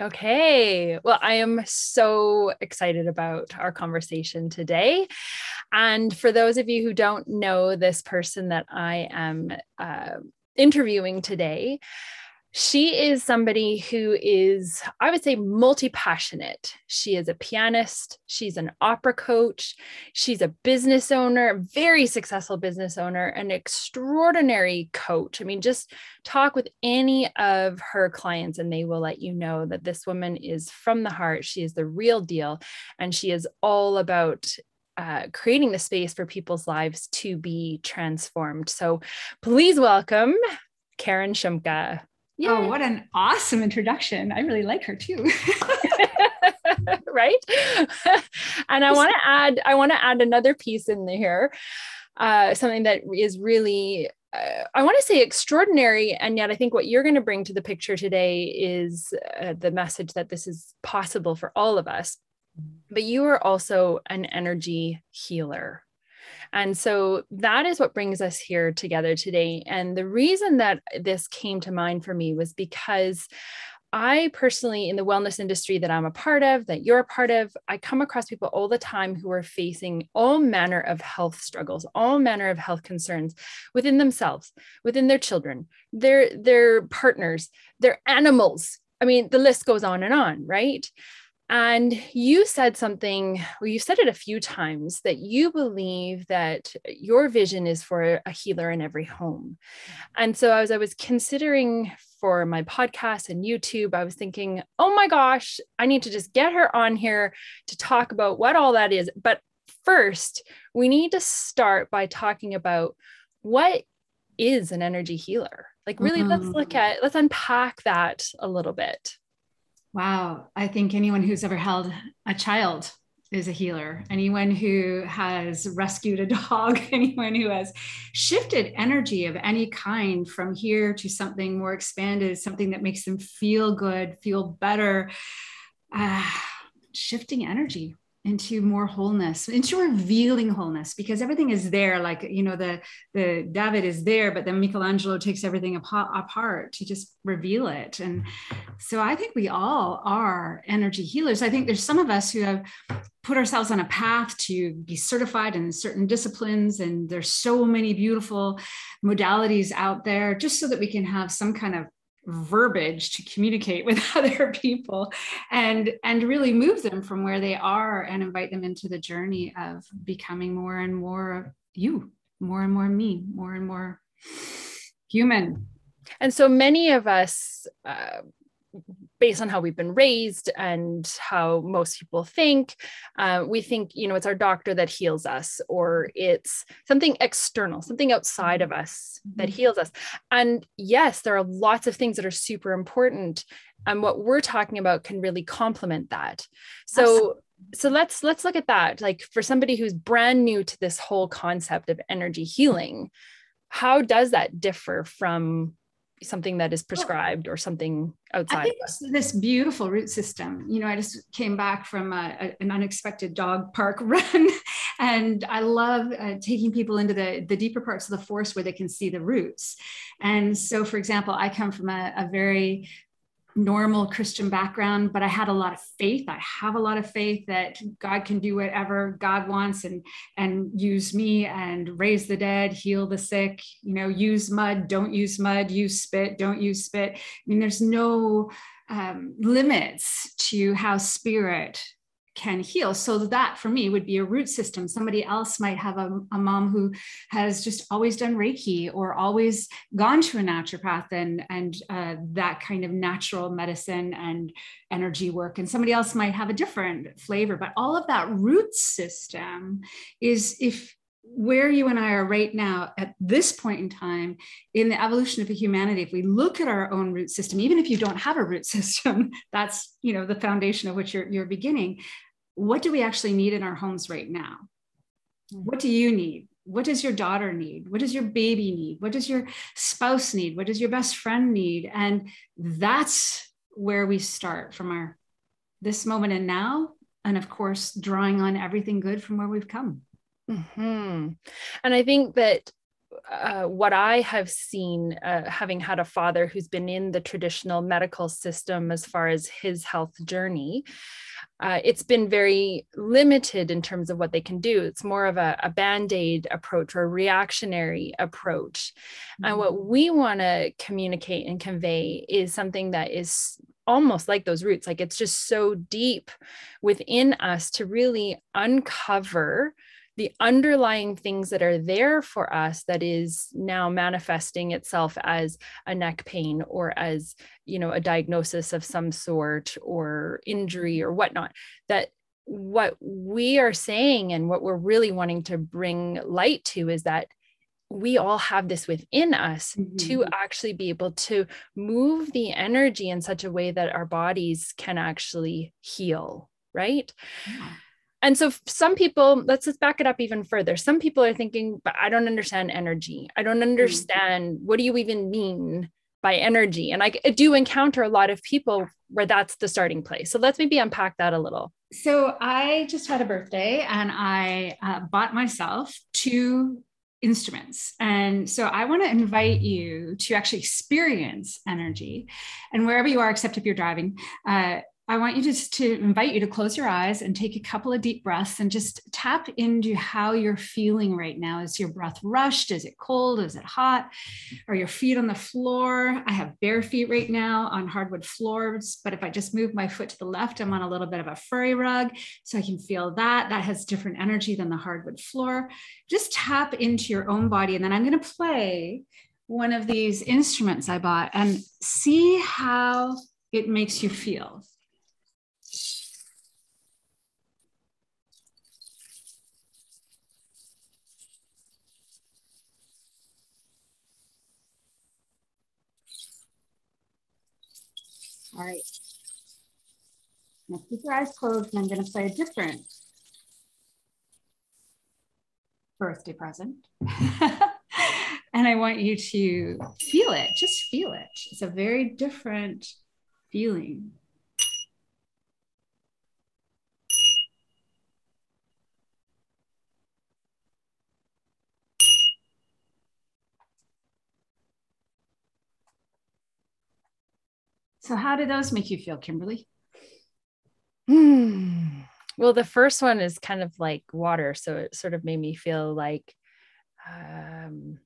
Okay. Well, I am so excited about our conversation today. And for those of you who don't know this person that I am uh, interviewing today, she is somebody who is, I would say, multi passionate. She is a pianist, she's an opera coach, she's a business owner, very successful business owner, an extraordinary coach. I mean, just talk with any of her clients, and they will let you know that this woman is from the heart. She is the real deal, and she is all about uh, creating the space for people's lives to be transformed. So please welcome Karen Shumka. Yay. Oh, what an awesome introduction. I really like her too. right? and I want to add I want to add another piece in here. Uh, something that is really uh, I want to say extraordinary, and yet I think what you're going to bring to the picture today is uh, the message that this is possible for all of us. But you are also an energy healer. And so that is what brings us here together today. And the reason that this came to mind for me was because I personally, in the wellness industry that I'm a part of, that you're a part of, I come across people all the time who are facing all manner of health struggles, all manner of health concerns within themselves, within their children, their their partners, their animals. I mean, the list goes on and on, right? And you said something, well, you said it a few times that you believe that your vision is for a healer in every home. And so as I was considering for my podcast and YouTube, I was thinking, oh my gosh, I need to just get her on here to talk about what all that is. But first, we need to start by talking about what is an energy healer. Like, really, mm-hmm. let's look at, let's unpack that a little bit. Wow. I think anyone who's ever held a child is a healer. Anyone who has rescued a dog, anyone who has shifted energy of any kind from here to something more expanded, something that makes them feel good, feel better. Uh, shifting energy into more wholeness into revealing wholeness because everything is there like you know the the david is there but then michelangelo takes everything apart, to just reveal it. And so i think we all are energy healers. I think there's some of us who have put ourselves on a path to be certified in certain disciplines and there's so many beautiful modalities out there just so that we can have some kind of verbiage to communicate with other people and and really move them from where they are and invite them into the journey of becoming more and more you more and more me more and more human. And so many of us uh, based on how we've been raised and how most people think uh, we think you know it's our doctor that heals us or it's something external something outside of us that mm-hmm. heals us and yes there are lots of things that are super important and what we're talking about can really complement that so Absolutely. so let's let's look at that like for somebody who's brand new to this whole concept of energy healing how does that differ from something that is prescribed or something outside I think this beautiful root system you know i just came back from a, a, an unexpected dog park run and i love uh, taking people into the, the deeper parts of the forest where they can see the roots. And so for example i come from a, a very normal Christian background, but I had a lot of faith. I have a lot of faith that God can do whatever God wants and and use me and raise the dead, heal the sick, you know, use mud, don't use mud, use spit, don't use spit. I mean, there's no um, limits to how spirit can heal. So that for me would be a root system. Somebody else might have a, a, mom who has just always done Reiki or always gone to a naturopath and, and uh, that kind of natural medicine and energy work. And somebody else might have a different flavor. But all of that root system is if where you and I are right now at this point in time in the evolution of humanity, if we look at our own root system, even if you don't have a root system, that's you know the foundation of which you're, you're beginning what do we actually need in our homes right now? Mm-hmm. What do you need? What does your daughter need? What does your baby need? What does your spouse need? What does your best friend need? And that's where we start from our this moment and now. And of course, drawing on everything good from where we've come. Mm-hmm. And I think that uh, what I have seen, uh, having had a father who's been in the traditional medical system as far as his health journey, uh, it's been very limited in terms of what they can do. It's more of a, a band aid approach or a reactionary approach. Mm-hmm. And what we want to communicate and convey is something that is almost like those roots. Like it's just so deep within us to really uncover the underlying things that are there for us that is now manifesting itself as a neck pain or as you know a diagnosis of some sort or injury or whatnot that what we are saying and what we're really wanting to bring light to is that we all have this within us mm-hmm. to actually be able to move the energy in such a way that our bodies can actually heal right yeah and so some people let's just back it up even further some people are thinking but i don't understand energy i don't mm-hmm. understand what do you even mean by energy and i do encounter a lot of people where that's the starting place so let's maybe unpack that a little so i just had a birthday and i uh, bought myself two instruments. And so I want to invite you to actually experience energy. And wherever you are, except if you're driving, uh, I want you just to invite you to close your eyes and take a couple of deep breaths and just tap into how you're feeling right now. Is your breath rushed? Is it cold? Is it hot? Are your feet on the floor? I have bare feet right now on hardwood floors, but if I just move my foot to the left, I'm on a little bit of a furry rug. So I can feel that. That has different energy than the hardwood floor. Just tap into your own body. And then I'm going to play one of these instruments I bought and see how it makes you feel. All right. Now keep your eyes closed and I'm to play a different birthday present. and I want you to feel it, just feel it. It's a very different feeling. So, how did those make you feel, Kimberly? Hmm. Well, the first one is kind of like water. So, it sort of made me feel like, um,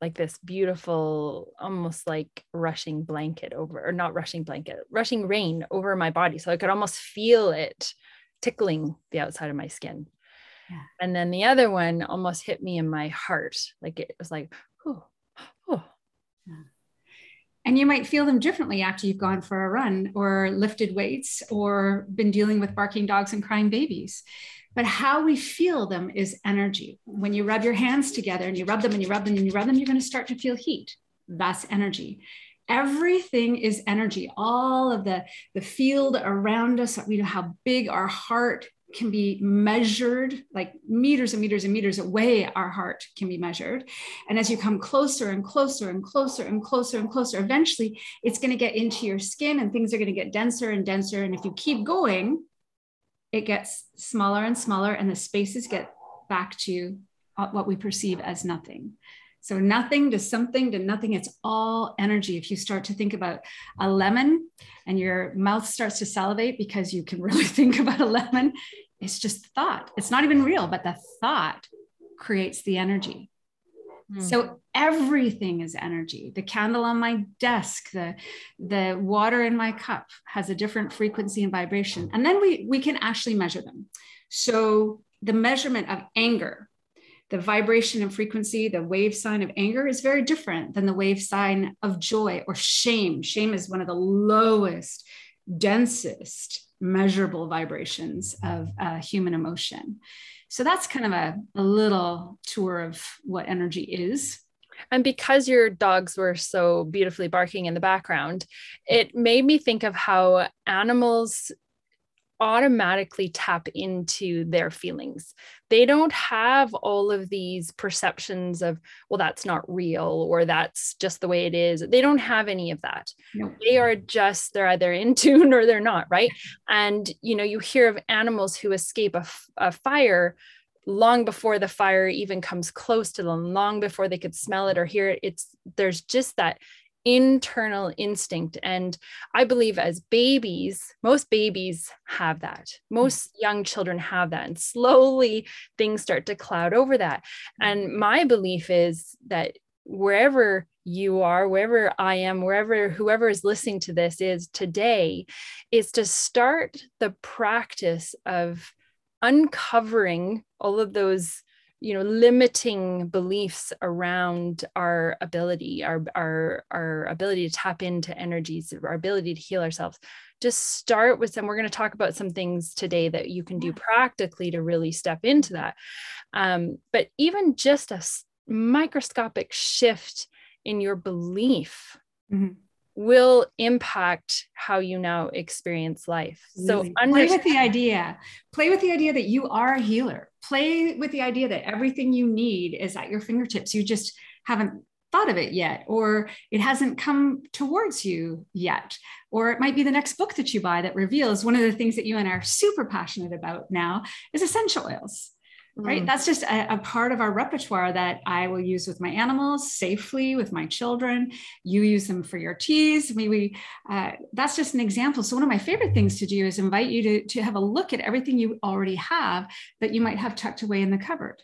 like this beautiful, almost like rushing blanket over, or not rushing blanket, rushing rain over my body. So I could almost feel it tickling the outside of my skin. Yeah. And then the other one almost hit me in my heart. Like it was like, oh, oh. Yeah. And you might feel them differently after you've gone for a run or lifted weights or been dealing with barking dogs and crying babies. But how we feel them is energy. When you rub your hands together and you rub them and you rub them and you rub them, you're going to start to feel heat. That's energy. Everything is energy. All of the, the field around us, we know how big our heart can be measured like meters and meters and meters away our heart can be measured. And as you come closer and closer and closer and closer and closer eventually it's going to get into your skin and things are going to get denser and denser. And if you keep going it gets smaller and smaller and the spaces get back to uh, what we perceive as nothing. So nothing to something to nothing, it's all energy. If you start to think about a lemon and your mouth starts to salivate because you can really think about a lemon, it's just thought. It's not even real, but the thought creates the energy. Mm. So everything is energy. The candle on my desk, the the water in my cup has a different frequency and vibration. And then we we can actually measure them. So the measurement of anger the vibration and frequency, the wave sign of anger is very different than the wave sign of joy or shame. Shame is one of the lowest, densest measurable vibrations of uh, human emotion. So that's kind of a, a little tour of what energy is. And because your dogs were so beautifully barking in the background, it made me think of how animals automatically tap into their feelings. They don't have all of these perceptions of, well, that's not real or that's just the way it is. They don't have any of that. They are just, they're either in tune or they're not, right? And, you know, you hear of animals who escape a, a fire long before the fire even comes close to them long before they could smell it or hear it it's there's just that internal instinct. And i believe as babies most babies have that. Hmm. Most young children have that. And slowly things start to cloud over that. Hmm. And my belief is that wherever you are wherever i am wherever whoever is listening to this is today is to start the practice of uncovering all of those you know limiting beliefs around our ability our our our ability to tap into energies our ability to heal ourselves. Just start with some we're going to talk about some things today that you can do practically to really step into that. Um, but even just a microscopic shift in your belief mm-hmm will impact how you now experience life. So play with the idea. Play with the idea that you are a healer. Play with the idea that everything you need is at your fingertips. You just haven't thought of it yet or it hasn't come towards you yet or it might be the next book that you buy that reveals one of the things that you and I are super passionate about now is essential oils right? Mm. that's just a, a, part of our repertoire that i will use with my animals safely with my children. You use them for your teas. We, we uh, that's just an example. So one of my favorite things to do is invite you to, to have a look at everything you already have that you might have tucked away in the cupboard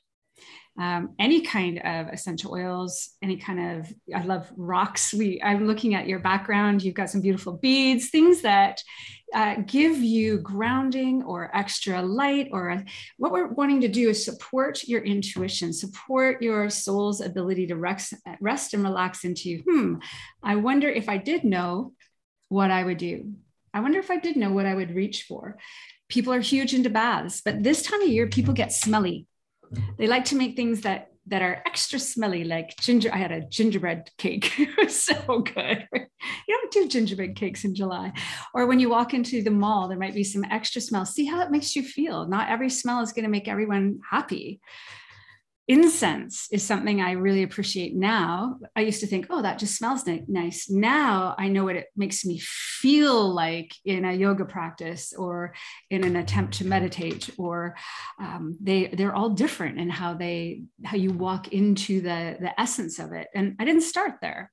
um, any kind of essential oils, any kind of, I love rocks. We, I'm looking at your background. You've got some beautiful beads, things that uh, give you grounding or extra light. Or a, what we're wanting to do is support your intuition, support your soul's ability to rest, rest and relax into, hmm, I wonder if I did know what I would do. I wonder if I did know what I would reach for. People are huge into baths, but this time of year, people get smelly they like to make things that that are extra smelly, like ginger. I had a gingerbread cake. it was so good. You don't do gingerbread cakes in July. Or when you walk into the mall, there might be some extra smell. See how it makes you feel. Not every smell is going to make everyone happy incense is something I really appreciate now. I used to think, oh, that just smells nice. Now I know what it makes me feel like in a yoga practice or in an attempt to meditate. Or um, they they're all different in how they how you walk into the the essence of it. And I didn't start there.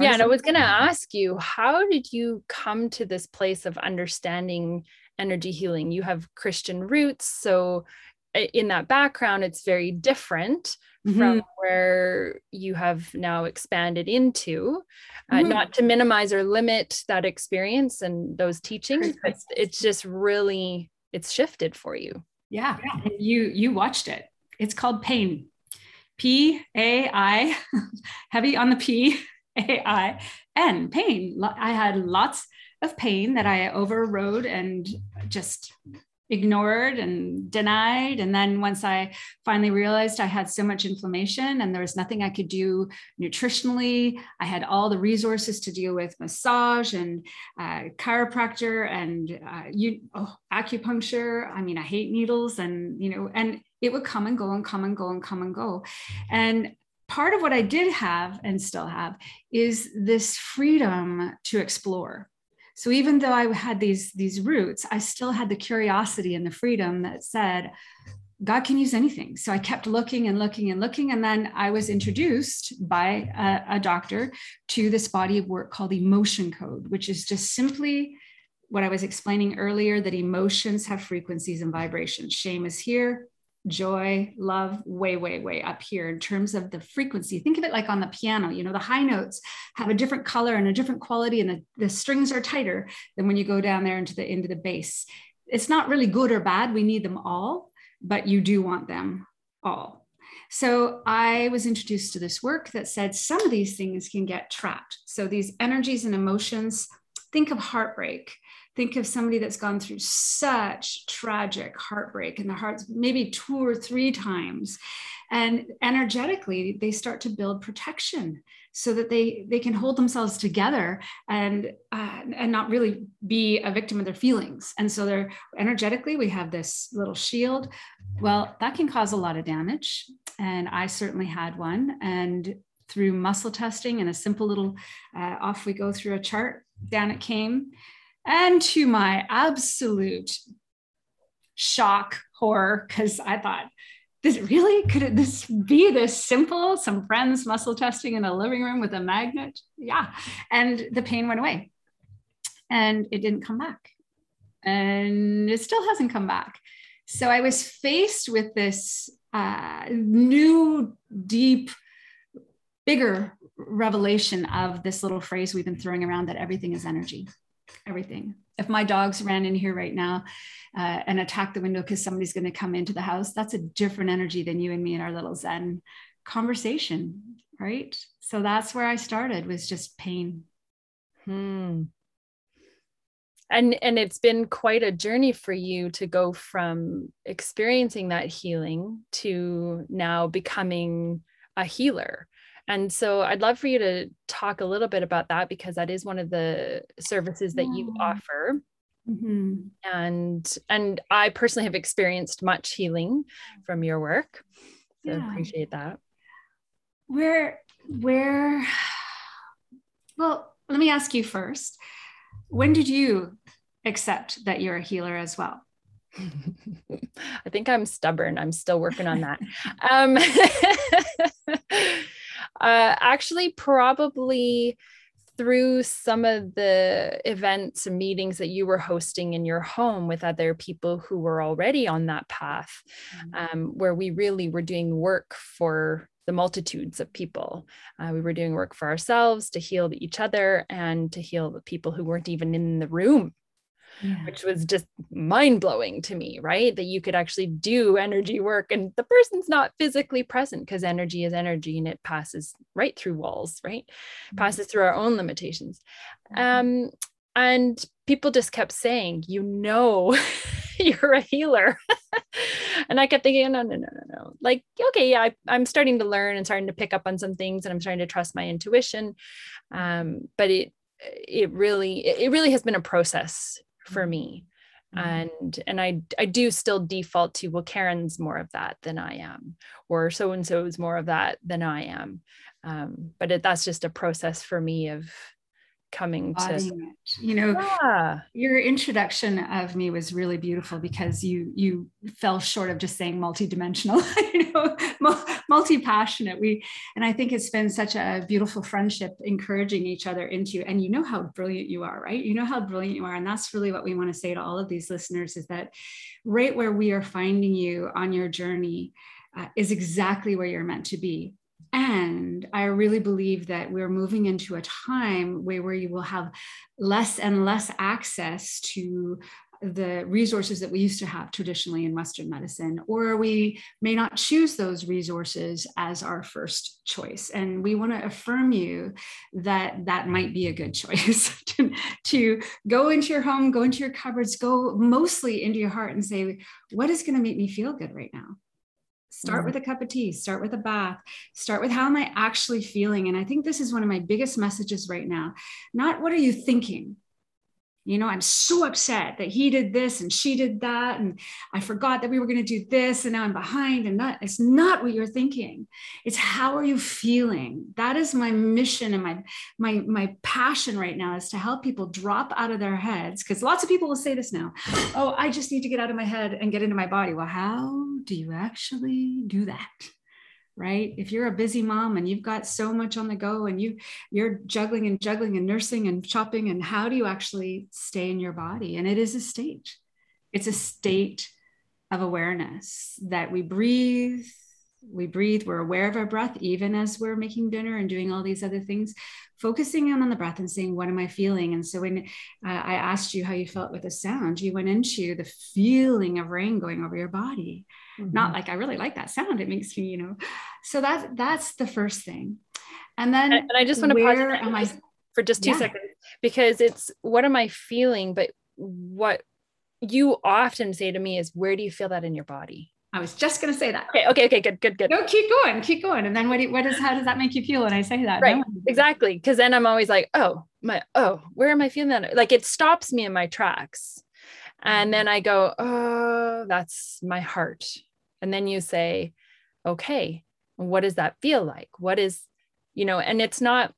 yeah, and I was going to ask you, how did you come to this place of understanding energy healing? You have Christian roots, so in that background it's very different mm-hmm. from where you have now expanded into. Uh, mm-hmm. not to minimize or limit that experience and those teachings but it's just really it's shifted for you. Yeah. You you watched it. It's called pain. P a i heavy on the p a i n pain. I had lots of pain that i overrode and just ignored and denied. And then once I finally realized I had so much inflammation and there was nothing I could do nutritionally, I had all the resources to deal with massage and uh, chiropractor and uh, you, oh, acupuncture. I mean, I hate needles and, you know, and it would come and go and come and go and come and go. And part of what I did have and still have is this freedom to explore so even though I had these these roots, I still had the curiosity and the freedom that said, God can use anything. So I kept looking and looking and looking. And then I was introduced by a, a, doctor to this body of work called Emotion Code, which is just simply what I was explaining earlier that emotions have frequencies and vibrations. Shame is here, joy, love, way, way, way up here in terms of the frequency. Think of it like on the piano, you know, the high notes have a different color and a different quality, and the, the strings are tighter than when you go down there into the into the bass. It's not really good or bad. We need them all, but you do want them all. So I was introduced to this work that said some of these things can get trapped. So these energies and emotions, think of heartbreak think of somebody that's gone through such tragic heartbreak in their hearts maybe two or three times. And energetically they start to build protection so that they they can hold themselves together and uh, and not really be a victim of their feelings. And so they're energetically we have this little shield. Well that can cause a lot of damage. And i certainly had one. And through muscle testing and a simple little uh, off we go through a chart down it came and to my absolute shock, horror, because I thought, this really could it, this be this simple? Some friends muscle testing in a living room with a magnet? Yeah. And the pain went away and it didn't come back. And it still hasn't come back. So I was faced with this uh, new, deep, bigger revelation of this little phrase we've been throwing around that everything is energy. Everything. If my dogs ran in here right now uh, and attacked the window because somebody's going to come into the house, that's a different energy than you and me in our little Zen conversation, right? So that's where I started was just pain. Hmm and and it's been quite a journey for you to go from experiencing that healing to now becoming a healer and so i'd love for you to talk a little bit about that because that is one of the services that you offer mm-hmm. and and i personally have experienced much healing from your work so yeah. appreciate that where where well let me ask you first when did you accept that you're a healer as well? I think I'm stubborn. I'm still working on that. um, uh, actually, probably through some of the events and meetings that you were hosting in your home with other people who were already on that path, mm-hmm. um, where we really were doing work for the multitudes of people. Uh, we were doing work for ourselves to heal each other and to heal the people who weren't even in the room. Yeah. Which was just mind blowing to me, right? That you could actually do energy work and the person's not physically present because energy is energy and it passes right through walls, right? Mm-hmm. Passes through our own limitations. Mm-hmm. Um, and people just kept saying, you know, you're a healer. and I kept thinking, no, no, no, no, no. Like, okay, yeah, I, am starting to learn and starting to pick up on some things and I'm starting to trust my intuition. Um, but it, it really, it really has been a process for me. Mm-hmm. And and I I do still default to well Karen's more of that than I am, or so and so is more of that than I am. Um, but it, that's just a process for me of coming to it. you know yeah. your introduction of me was really beautiful because you you fell short of just saying multidimensional you know multi-passionate we and i think it's been such a beautiful friendship encouraging each other into and you know how brilliant you are right you know how brilliant you are and that's really what we want to say to all of these listeners is that right where we are finding you on your journey uh, is exactly where you're meant to be and I really believe that we're moving into a time where, where you will have less and less access to the resources that we used to have traditionally in Western medicine, or we may not choose those resources as our first choice. And we want to affirm you that that might be a good choice to, to go into your home, go into your cupboards, go mostly into your heart and say, what is going to make me feel good right now? Start mm-hmm. with a cup of tea, start with a bath, start with how am I actually feeling? And I think this is one of my biggest messages right now. Not what are you thinking? You know i'm so upset that he did this and she did that and i forgot that we were going to do this and now i'm behind and that it's not what you're thinking. It's how are you feeling? That is my mission and my my my passion right now is to help people drop out of their heads because lots of people will say this now oh i just need to get out of my head and get into my body. Well how do you actually do that right? If you're a busy mom and you've got so much on the go and you you're juggling and juggling and nursing and shopping and how do you actually stay in your body? And it is a state. It's a state of awareness that we breathe we breathe we're aware of our breath even as we're making dinner and doing all these other things focusing in on the breath and saying what am i feeling? And so when uh, i asked you how you felt with the sound you went into the feeling of rain going over your body. Mm-hmm. not like i really like that sound it makes me you know? So that that's the first thing. And then and, and i just want to pause am I, for just two yeah. seconds because it's what am i feeling? But what you often say to me is where do you feel that in your body I was just going to say that. Okay. Okay. Okay. Good. Good. Good. No, keep going. Keep going. And then what? Do, what does? How does that make you feel when I say that? Right. No. Exactly. Because then I'm always like, oh my, oh, where am I feeling that? Like it stops me in my tracks, and then I go, oh, that's my heart. And then you say, okay, what does that feel like? What is, you know? And it's not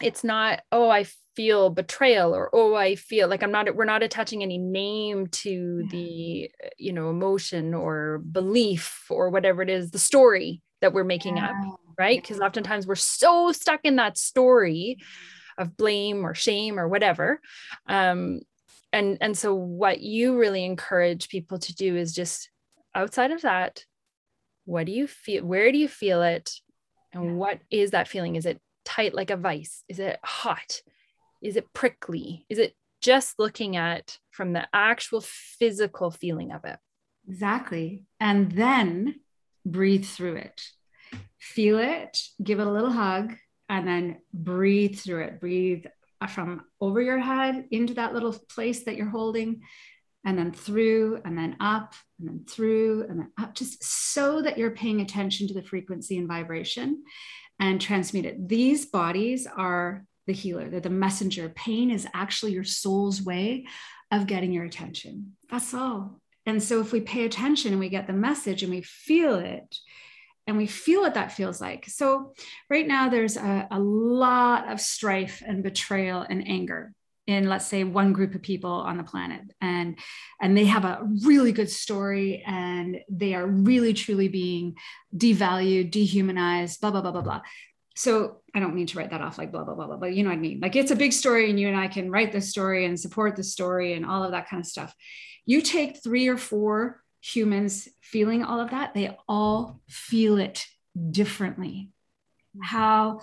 it's not oh i feel betrayal or oh i feel like i'm not we're not attaching any name to the you know emotion or belief or whatever it is the story that we're making yeah. up right because oftentimes we're so stuck in that story of blame or shame or whatever um and and so what you really encourage people to do is just outside of that what do you feel where do you feel it? And yeah. what is that feeling? Is it tight like a vice? Is it hot? Is it prickly? Is it just looking at from the actual physical feeling of it? Exactly. And then breathe through it. Feel it give it a little hug and then breathe through it. Breathe from over your head into that little place that you're holding and then through and then up and then through and then up just so that you're paying attention to the frequency and vibration and transmute it. These bodies are the healer they're the messenger. Pain is actually your soul's way of getting your attention. That's all. And so if we pay attention and we get the message and we feel it and we feel what that feels like. So, right now, there's a, a, lot of strife and betrayal and anger in let's say one group of people on the planet. And and they have a really good story and they are really truly being devalued dehumanized blah blah blah blah blah. So i don't mean to write that off like blah blah blah blah but you know what i mean? Like it's a big story and you and i can write the story and support the story and all of that kind of stuff. You take three or four humans feeling all of that, they all feel it differently. How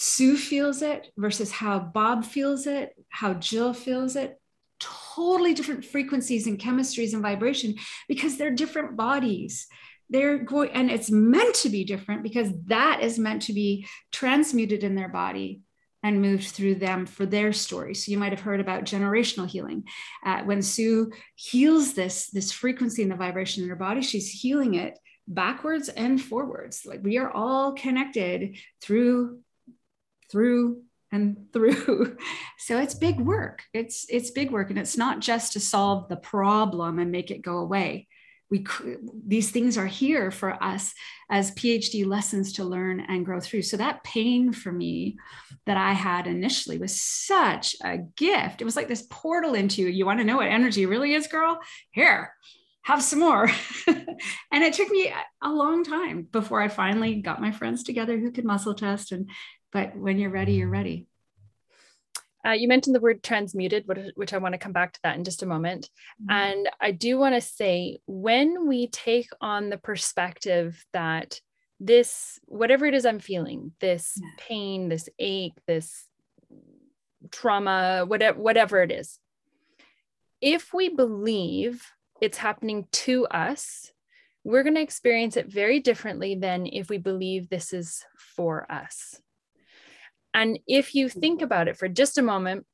Sue feels it versus how Bob feels it, how Jill feels it, totally different frequencies and chemistries and vibration because they're different bodies. They're going, and it's meant to be different because that is meant to be transmuted in their body and moved through them for their story. So you might have heard about generational healing. Uh, when Sue heals this, this frequency and the vibration in her body, she's healing it backwards and forwards. Like we are all connected through, through, and through. So it's big work. It's it's big work, and it's not just to solve the problem and make it go away. We these things are here for us as phd lessons to learn and grow through. So that pain for me that i had initially was such a gift. It was like this portal into you want to know what energy really is girl? Here have some more. And it took me a long time before i finally got my friends together who could muscle test and but when you're ready you're ready uh, you mentioned the word transmuted, which I want to come back to that in just a moment. Mm-hmm. And I do want to say when we take on the perspective that this, whatever it is I'm feeling, this yeah. pain, this ache, this trauma, whatever, whatever it is, if we believe it's happening to us, we're going to experience it very differently than if we believe this is for us. And if you think about it for just a moment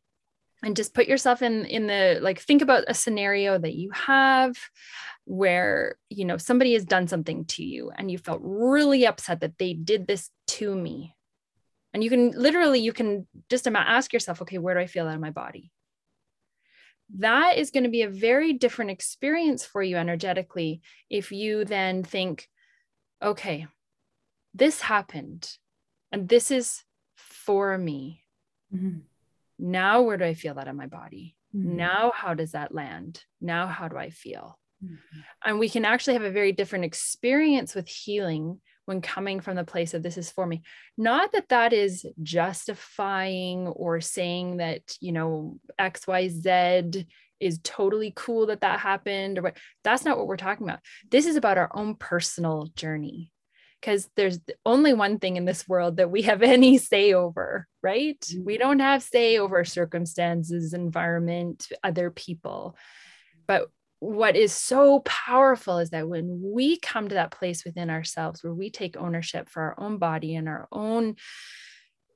and just put yourself in in the like think about a scenario that you have where you know somebody has done something to you and you felt really upset that they did this to me. And you can literally you can just ask yourself okay where do i feel that in my body? That is going to be a very different experience for you energetically if you then think okay this happened and this is for me. Mm-hmm. Now, where do I feel that in my body? Mm-hmm. Now, how does that land? Now, how do I feel? Mm-hmm. And we can actually have a very different experience with healing when coming from the place of this is for me. Not that that is justifying or saying that, you know, XYZ is totally cool that that happened or what. That's not what we're talking about. This is about our own personal journey because there's only one thing in this world that we have any say over, right? Mm-hmm. We don't have say over circumstances, environment, other people. But what is so powerful is that when we come to that place within ourselves where we take ownership for our own body and our own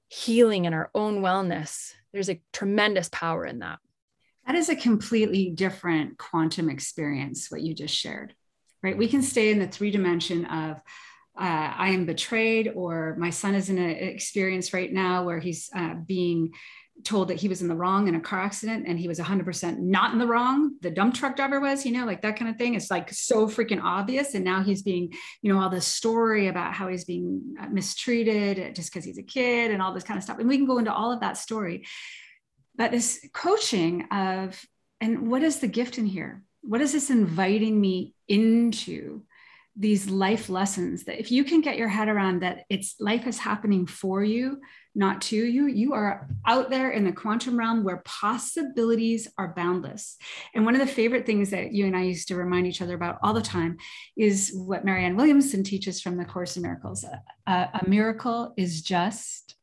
healing and our own wellness, there's a tremendous power in that. That is a completely different quantum experience, what you just shared, right? We can stay in the three dimension of uh, I am betrayed, or my son is in an experience right now where he's uh, being told that he was in the wrong in a car accident and he was 100% not in the wrong. The dump truck driver was you know like that kind of thing. It's like so freaking obvious. And now he's being you know all this story about how he's being uh, mistreated just because he's a kid and all this kind of stuff. And we can go into all of that story. But this coaching of and what is the gift in here? What is this inviting me into these life lessons that if you can get your head around that it's life is happening for you not to you you are out there in the quantum realm where possibilities are boundless. And one of the favorite things that you and i used to remind each other about all the time is what marianne williamson teaches from the course in miracles. A, a miracle is just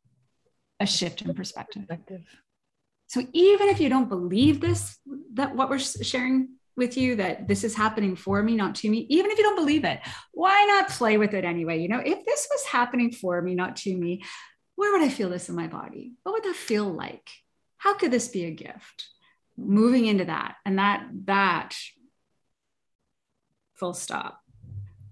a shift in perspective. So even if you don't believe this that what we're sharing with you that this is happening for me, not to me, even if you don't believe it, why not play with it anyway? You know, if this was happening for me, not to me, where would I feel this in my body? What would that feel like? How could this be a gift? Moving into that and that, that full stop.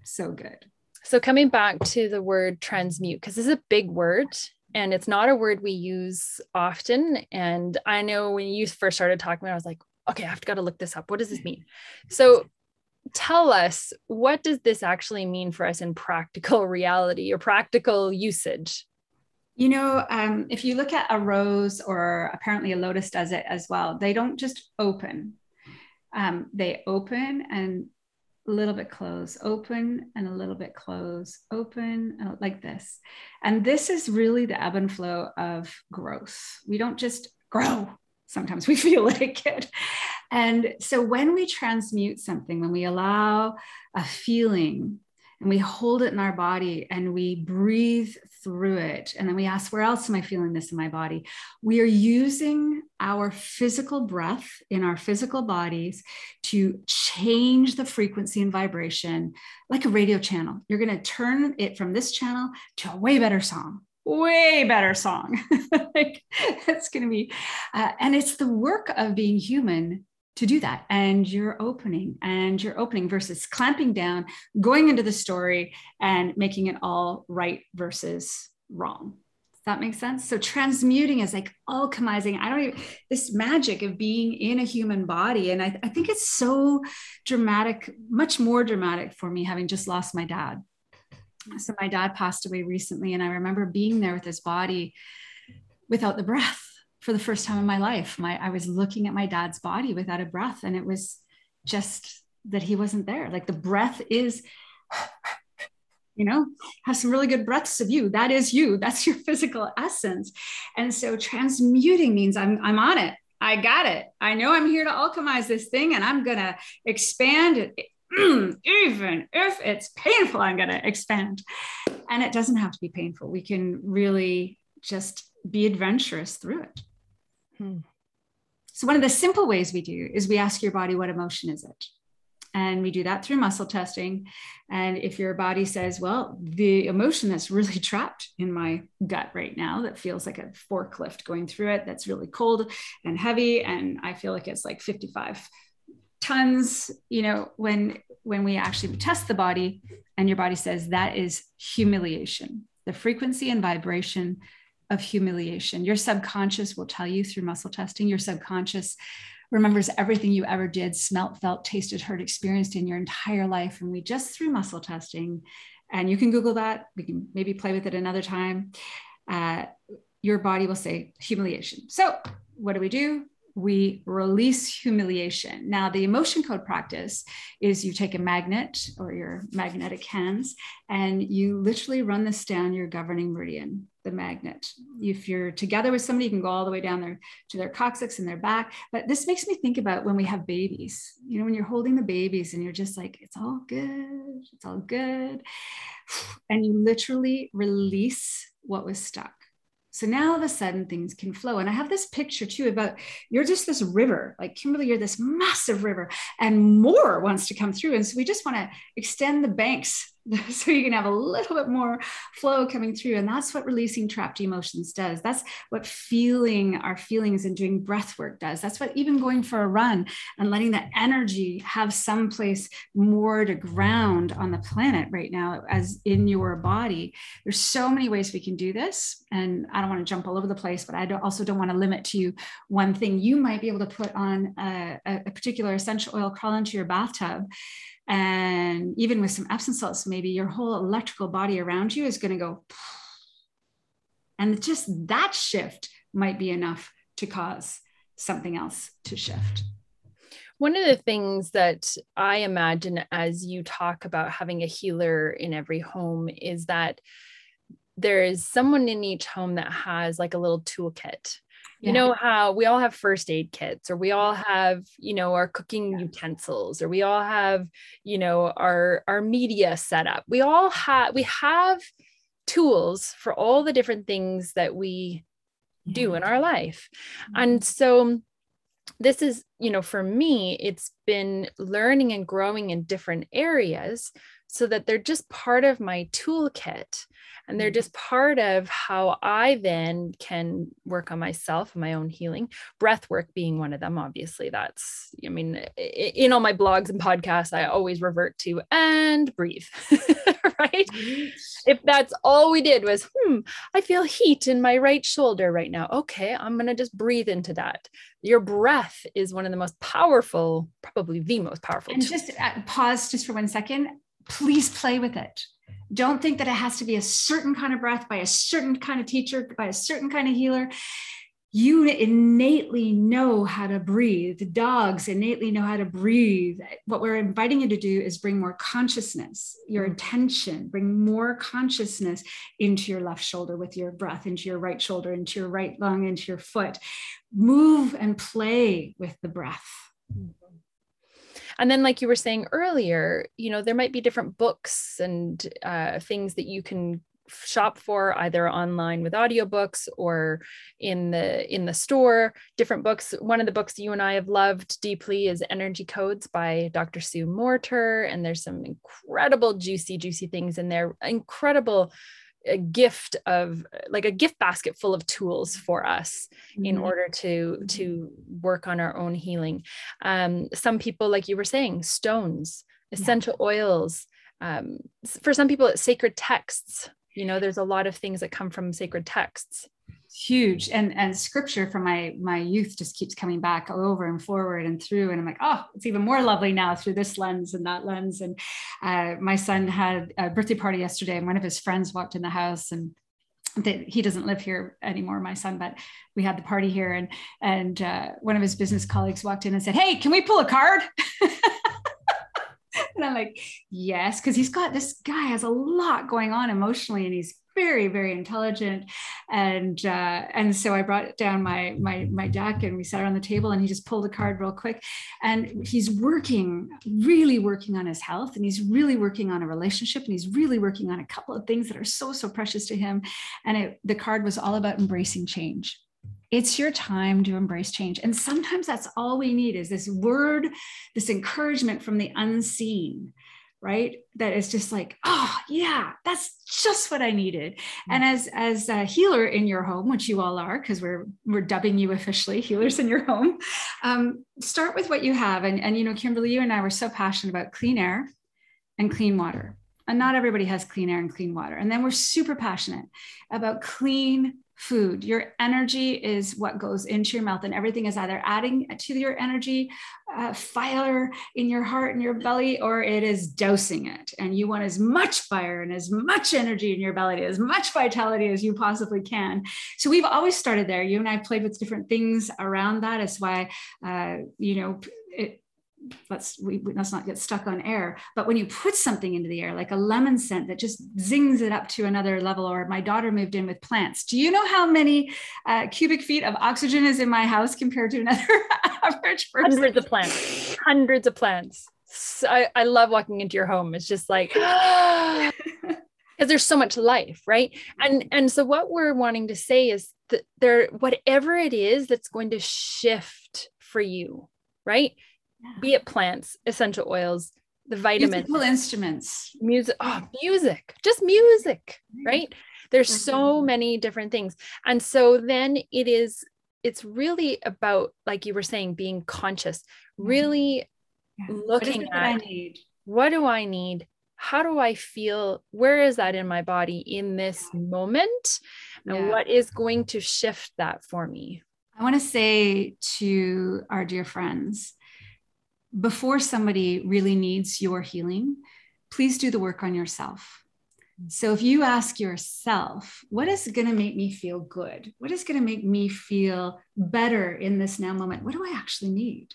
So good. So coming back to the word transmute, because this is a big word and it's not a word we use often. And I know when you first started talking, about, I was like, okay, I've got to look this up. What does this mean? So tell us, what does this actually mean for us in practical reality or practical usage? You know, um, if you look at a rose, or apparently a lotus does it as well, they don't just open. Um, they open and a little bit close, open and a little bit close, open uh, like this. And this is really the ebb and flow of growth. We don't just grow, sometimes we feel like it. And so when we transmute something, when we allow a feeling and we hold it in our body and we breathe through it, and then we ask, Where else am I feeling this in my body? We are using our physical breath in our physical bodies to change the frequency and vibration like a radio channel. You're going to turn it from this channel to a way better song way better song. like it's going to be, uh, and it's the work of being human to do that. And you're opening and you're opening versus clamping down, going into the story and making it all right versus wrong. Does that make sense? So transmuting is like alchemizing. I don't even, this magic of being in a human body. And I, I think it's so dramatic, much more dramatic for me having just lost my dad so my dad passed away recently and i remember being there with his body without the breath for the first time in my life. My i was looking at my dad's body without a breath and it was just that he wasn't there. Like the breath is you know have some really good breaths of you. That is you. That's your physical essence. And so transmuting means i'm i'm on it. I got it. I know I'm here to alchemize this thing and I'm going to expand it even if it's painful, I'm going to expand. And it doesn't have to be painful. We can really just be adventurous through it. Hmm. So, one of the simple ways we do is we ask your body, what emotion is it? And we do that through muscle testing. And if your body says, well, the emotion that's really trapped in my gut right now, that feels like a forklift going through it, that's really cold and heavy, and I feel like it's like 55 tons you know when when we actually test the body and your body says that is humiliation the frequency and vibration of humiliation. Your subconscious will tell you through muscle testing your subconscious remembers everything you ever did smelt felt tasted heard experienced in your entire life. And we just through muscle testing and you can google that we can maybe play with it another time uh, your body will say humiliation. So what do we do we release humiliation. Now, the emotion code practice is you take a magnet or your magnetic hands and you literally run this down your governing meridian, the magnet. If you're together with somebody, you can go all the way down there to their coccyx and their back. But this makes me think about when we have babies, you know, when you're holding the babies and you're just like, it's all good, it's all good. And you literally release what was stuck. So now all of a sudden things can flow. And I have this picture too about you're just this river, like Kimberly, you're this massive river, and more wants to come through. And so we just want to extend the banks so you can have a little bit more flow coming through. And that's what releasing trapped emotions does. That's what feeling our feelings and doing breath work does. That's what even going for a run and letting that energy have some place more to ground on the planet right now as in your body. There's so many ways we can do this. And i don't want to jump all over the place but i also don't want to limit to you one thing. You might be able to put on a, a particular essential oil crawl into your bathtub and even with some Epsom salts, maybe your whole electrical body around you is going to go. And just that shift might be enough to cause something else to shift. One of the things that I imagine as you talk about having a healer in every home is that there is someone in each home that has like a little toolkit you know how we all have first aid kits or we all have you know our cooking yeah. utensils or we all have you know our our media setup we all have we have tools for all the different things that we yeah. do in our life mm-hmm. and so this is you know for me it's been learning and growing in different areas so that they're just part of my toolkit and they're mm. just part of how I then can work on myself and my own healing. Breath work being one of them, obviously. That's, I mean, in all my blogs and podcasts, I always revert to and breathe, right? If that's all we did was, hmm, I feel heat in my right shoulder right now. Okay, I'm going to just breathe into that. Your breath is one of the most powerful, probably the most powerful. And just uh, pause just for one second. Please play with it don't think that it has to be a certain kind of breath by a certain kind of teacher, by a certain kind of healer. You innately know how to breathe. The dogs innately know how to breathe. What we're inviting you to do is bring more consciousness, your mm. attention, bring more consciousness into your left shoulder with your breath, into your right shoulder, into your right lung, into your foot. Move and play with the breath. And then like you were saying earlier you know there might be different books and uh, things that you can shop for either online with audiobooks or in the in the store. Different books one of the books you and i have loved deeply is energy codes by dr sue morter and there's some incredible juicy juicy things in there incredible a gift of like a gift basket full of tools for us mm-hmm. in order to to work on our own healing um, some people like you were saying stones essential yeah. oils um, for some people it's sacred texts you know there's a lot of things that come from sacred texts huge. And and scripture from my my youth just keeps coming back over and forward and through. And i'm like oh it's even more lovely now through this lens and that lens. And uh, my son had a birthday party yesterday and one of his friends walked in the house and that he doesn't live here anymore my son but we had the party here. And and uh, one of his business colleagues walked in and said hey can we pull a card? And i'm like yes because he's got this guy has a lot going on emotionally and he's very very intelligent. And uh, and so i brought down my my my deck and we sat around the table and he just pulled a card real quick. And he's working really working on his health and he's really working on a relationship and he's really working on a couple of things that are so so precious to him. And it, the card was all about embracing change. It's your time to embrace change. And sometimes that's all we need is this word this encouragement from the unseen right? That is just like oh yeah that's just what i needed. Mm-hmm. and as as a healer in your home which you all are because we're we're dubbing you officially healers in your home um, start with what you have. And and you know kimberly you and i were so passionate about clean air and clean water. And not everybody has clean air and clean water. And then we're super passionate about clean food. Your energy is what goes into your mouth, and everything is either adding to your energy uh, fire in your heart and your belly, or it is dousing it. And you want as much fire and as much energy in your belly, as much vitality as you possibly can. So we've always started there. You and I played with different things around that. It's why, uh, you know, it, let's we, let's not get stuck on air. But when you put something into the air like a lemon scent that just zings it up to another level or my daughter moved in with plants. Do you know how many uh, cubic feet of oxygen is in my house compared to another average person? Hundreds of plants. Hundreds of plants. So I, I love walking into your home. It's just like because there's so much life right? And and so what we're wanting to say is that there whatever it is that's going to shift for you right be it plants, essential oils, the vitamins, musical instruments, music, oh, music, just music, right? There's so many different things. And so then it is, it's really about, like you were saying, being conscious, mm-hmm. really yeah. looking at what do I need? How do I feel? Where is that in my body in this moment? And yeah. what is going to shift that for me? I want to say to our dear friends before somebody really needs your healing, please do the work on yourself. So if you ask yourself, what is going to make me feel good? What is going to make me feel better in this now moment? What do I actually need?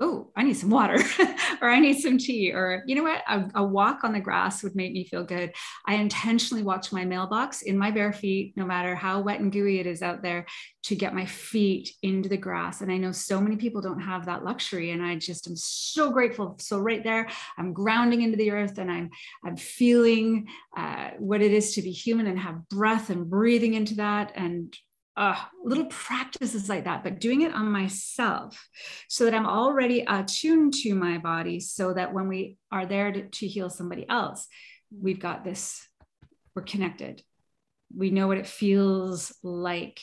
Oh, I need some water or I need some tea or you know what? A, a, walk on the grass would make me feel good. I intentionally watch my mailbox in my bare feet, no matter how wet and gooey it is out there, to get my feet into the grass. And I know so many people don't have that luxury. And I just am so grateful. So right there, I'm grounding into the earth and I'm I'm feeling uh, what it is to be human and have breath and breathing into that and uh, little practices like that, but doing it on myself so that I'm already attuned to my body so that when we are there to, to heal somebody else, we've got this, we're connected. We know what it feels like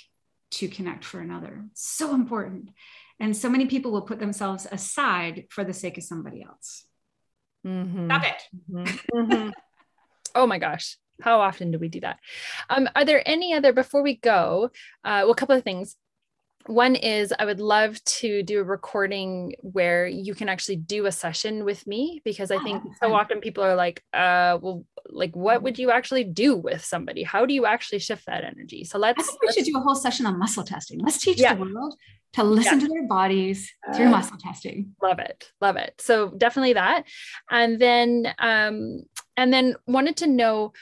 to connect for another. So important. And so many people will put themselves aside for the sake of somebody else. Mm-hmm. Stop it. Mm-hmm. mm-hmm. oh my gosh how often do we do that? Um, are there any other, before we go, uh, well, a couple of things. One is I would love to do a recording where you can actually do a session with me because I think so often people are like, uh, well, like what would you actually do with somebody? How do you actually shift that energy? So let's. I think we should do a whole session on muscle testing. Let's teach yeah. the world to listen yeah. to their bodies through uh, muscle testing. Love it. Love it. So definitely that. And then, um, and then wanted to know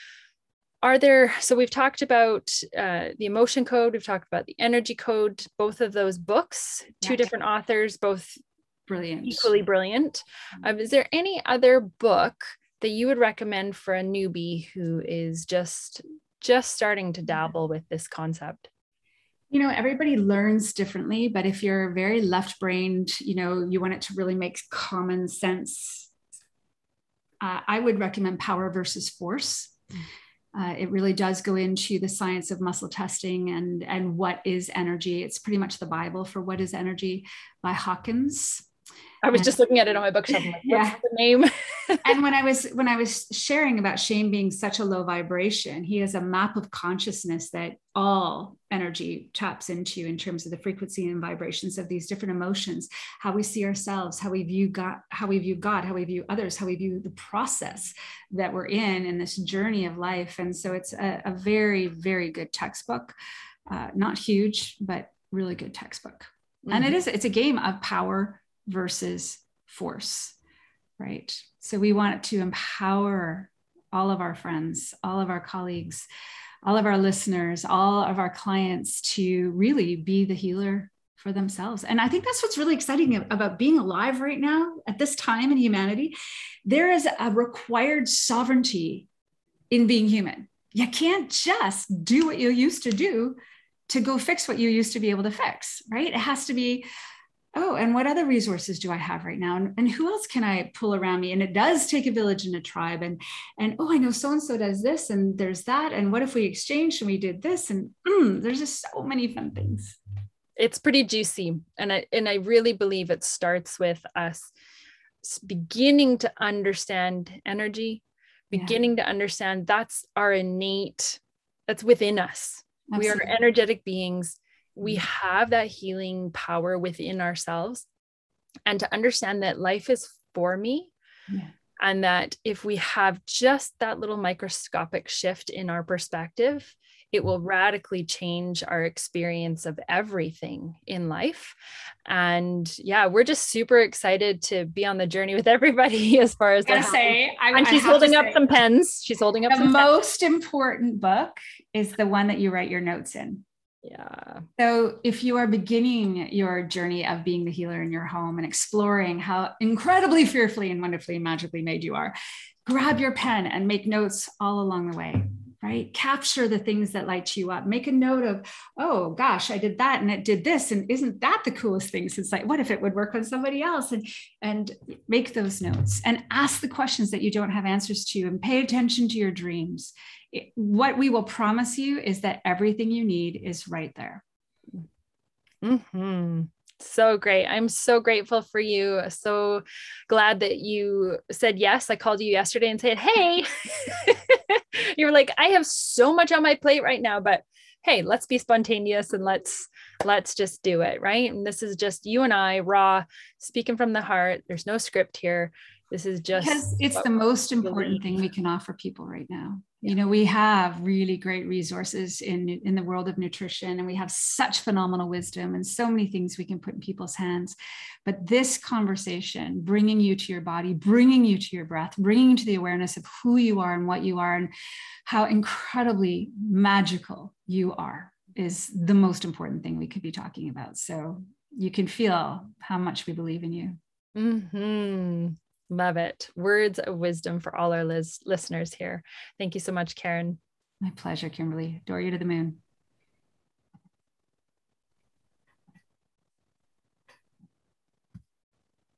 are there so we've talked about uh, the emotion code we've talked about the energy code both of those books two different authors both brilliant. equally brilliant. Mm-hmm. um, is there any other book that you would recommend for a newbie who is just just starting to dabble with this concept? You know everybody learns differently but if you're very left brained you know you want it to really make common sense uh, i would recommend power versus force. Mm uh, it really does go into the science of muscle testing and and what is energy. It's pretty much the Bible for what is energy by Hawkins. I was just looking at it on my bookshelf. Like, yeah, the name. and when I was when I was sharing about shame being such a low vibration, he has a map of consciousness that all energy taps into in terms of the frequency and vibrations of these different emotions, how we see ourselves, how we view God, how we view God, how we view others, how we view the process that we're in in this journey of life. And so it's a, a very very good textbook, uh, not huge, but really good textbook. Mm-hmm. And it mm-hmm. it's a game of power versus force, right? So we want to empower all of our friends, all of our colleagues, all of our listeners, all of our clients to really be the healer for themselves. And I think that's what's really exciting about being alive right now at this time in humanity. There is a required sovereignty in being human. You can't just do what you used to do to go fix what you used to be able to fix, right? It has to be oh and what other resources do i have right now? And, and who else can i pull around me? And it does take a village and a tribe and and oh i know so and so does this and there's that. And what if we exchanged and we did this? And mm, there's just so many fun things. It's pretty juicy. And i and i really believe it starts with us beginning to understand energy beginning yeah. to understand that's our innate that's within us. Absolutely. we are energetic beings we mm-hmm. have that healing power within ourselves and to understand that life is for me yeah. and that if we have just that little microscopic shift in our perspective it will radically change our experience of everything in life and yeah we're just super excited to be on the journey with everybody as far as I say I, and she's holding up say, some pens she's holding up the most pens. important book is the one that you write your notes in yeah. So if you are beginning your journey of being the healer in your home and exploring how incredibly fearfully and wonderfully magically made you are, grab your pen and make notes all along the way. Right? Capture the things that light you up. Make a note of, oh gosh, I did that and it did this. And isn't that the coolest thing since like, what if it would work on somebody else? And and make those notes and ask the questions that you don't have answers to and pay attention to your dreams. It, what we will promise you is that everything you need is right there. Mm-hmm. So great. I'm so grateful for you. So glad that you said yes. I called you yesterday and said, Hey, you were like, I have so much on my plate right now, but hey, let's be spontaneous and let's let's just do it. Right. And this is just you and I raw speaking from the heart. There's no script here. This is just because it's the most important thing we can offer people right now. You know we have really great resources in in the world of nutrition and we have such phenomenal wisdom and so many things we can put in people's hands. But this conversation bringing you to your body bringing you to your breath bringing you to the awareness of who you are and what you are and how incredibly magical you are is the most important thing we could be talking about. So you can feel how much we believe in you. Mm-hmm. Love it. Words of wisdom for all our listeners here. Thank you so much, Karen. My pleasure, Kimberly. Adore you to the moon.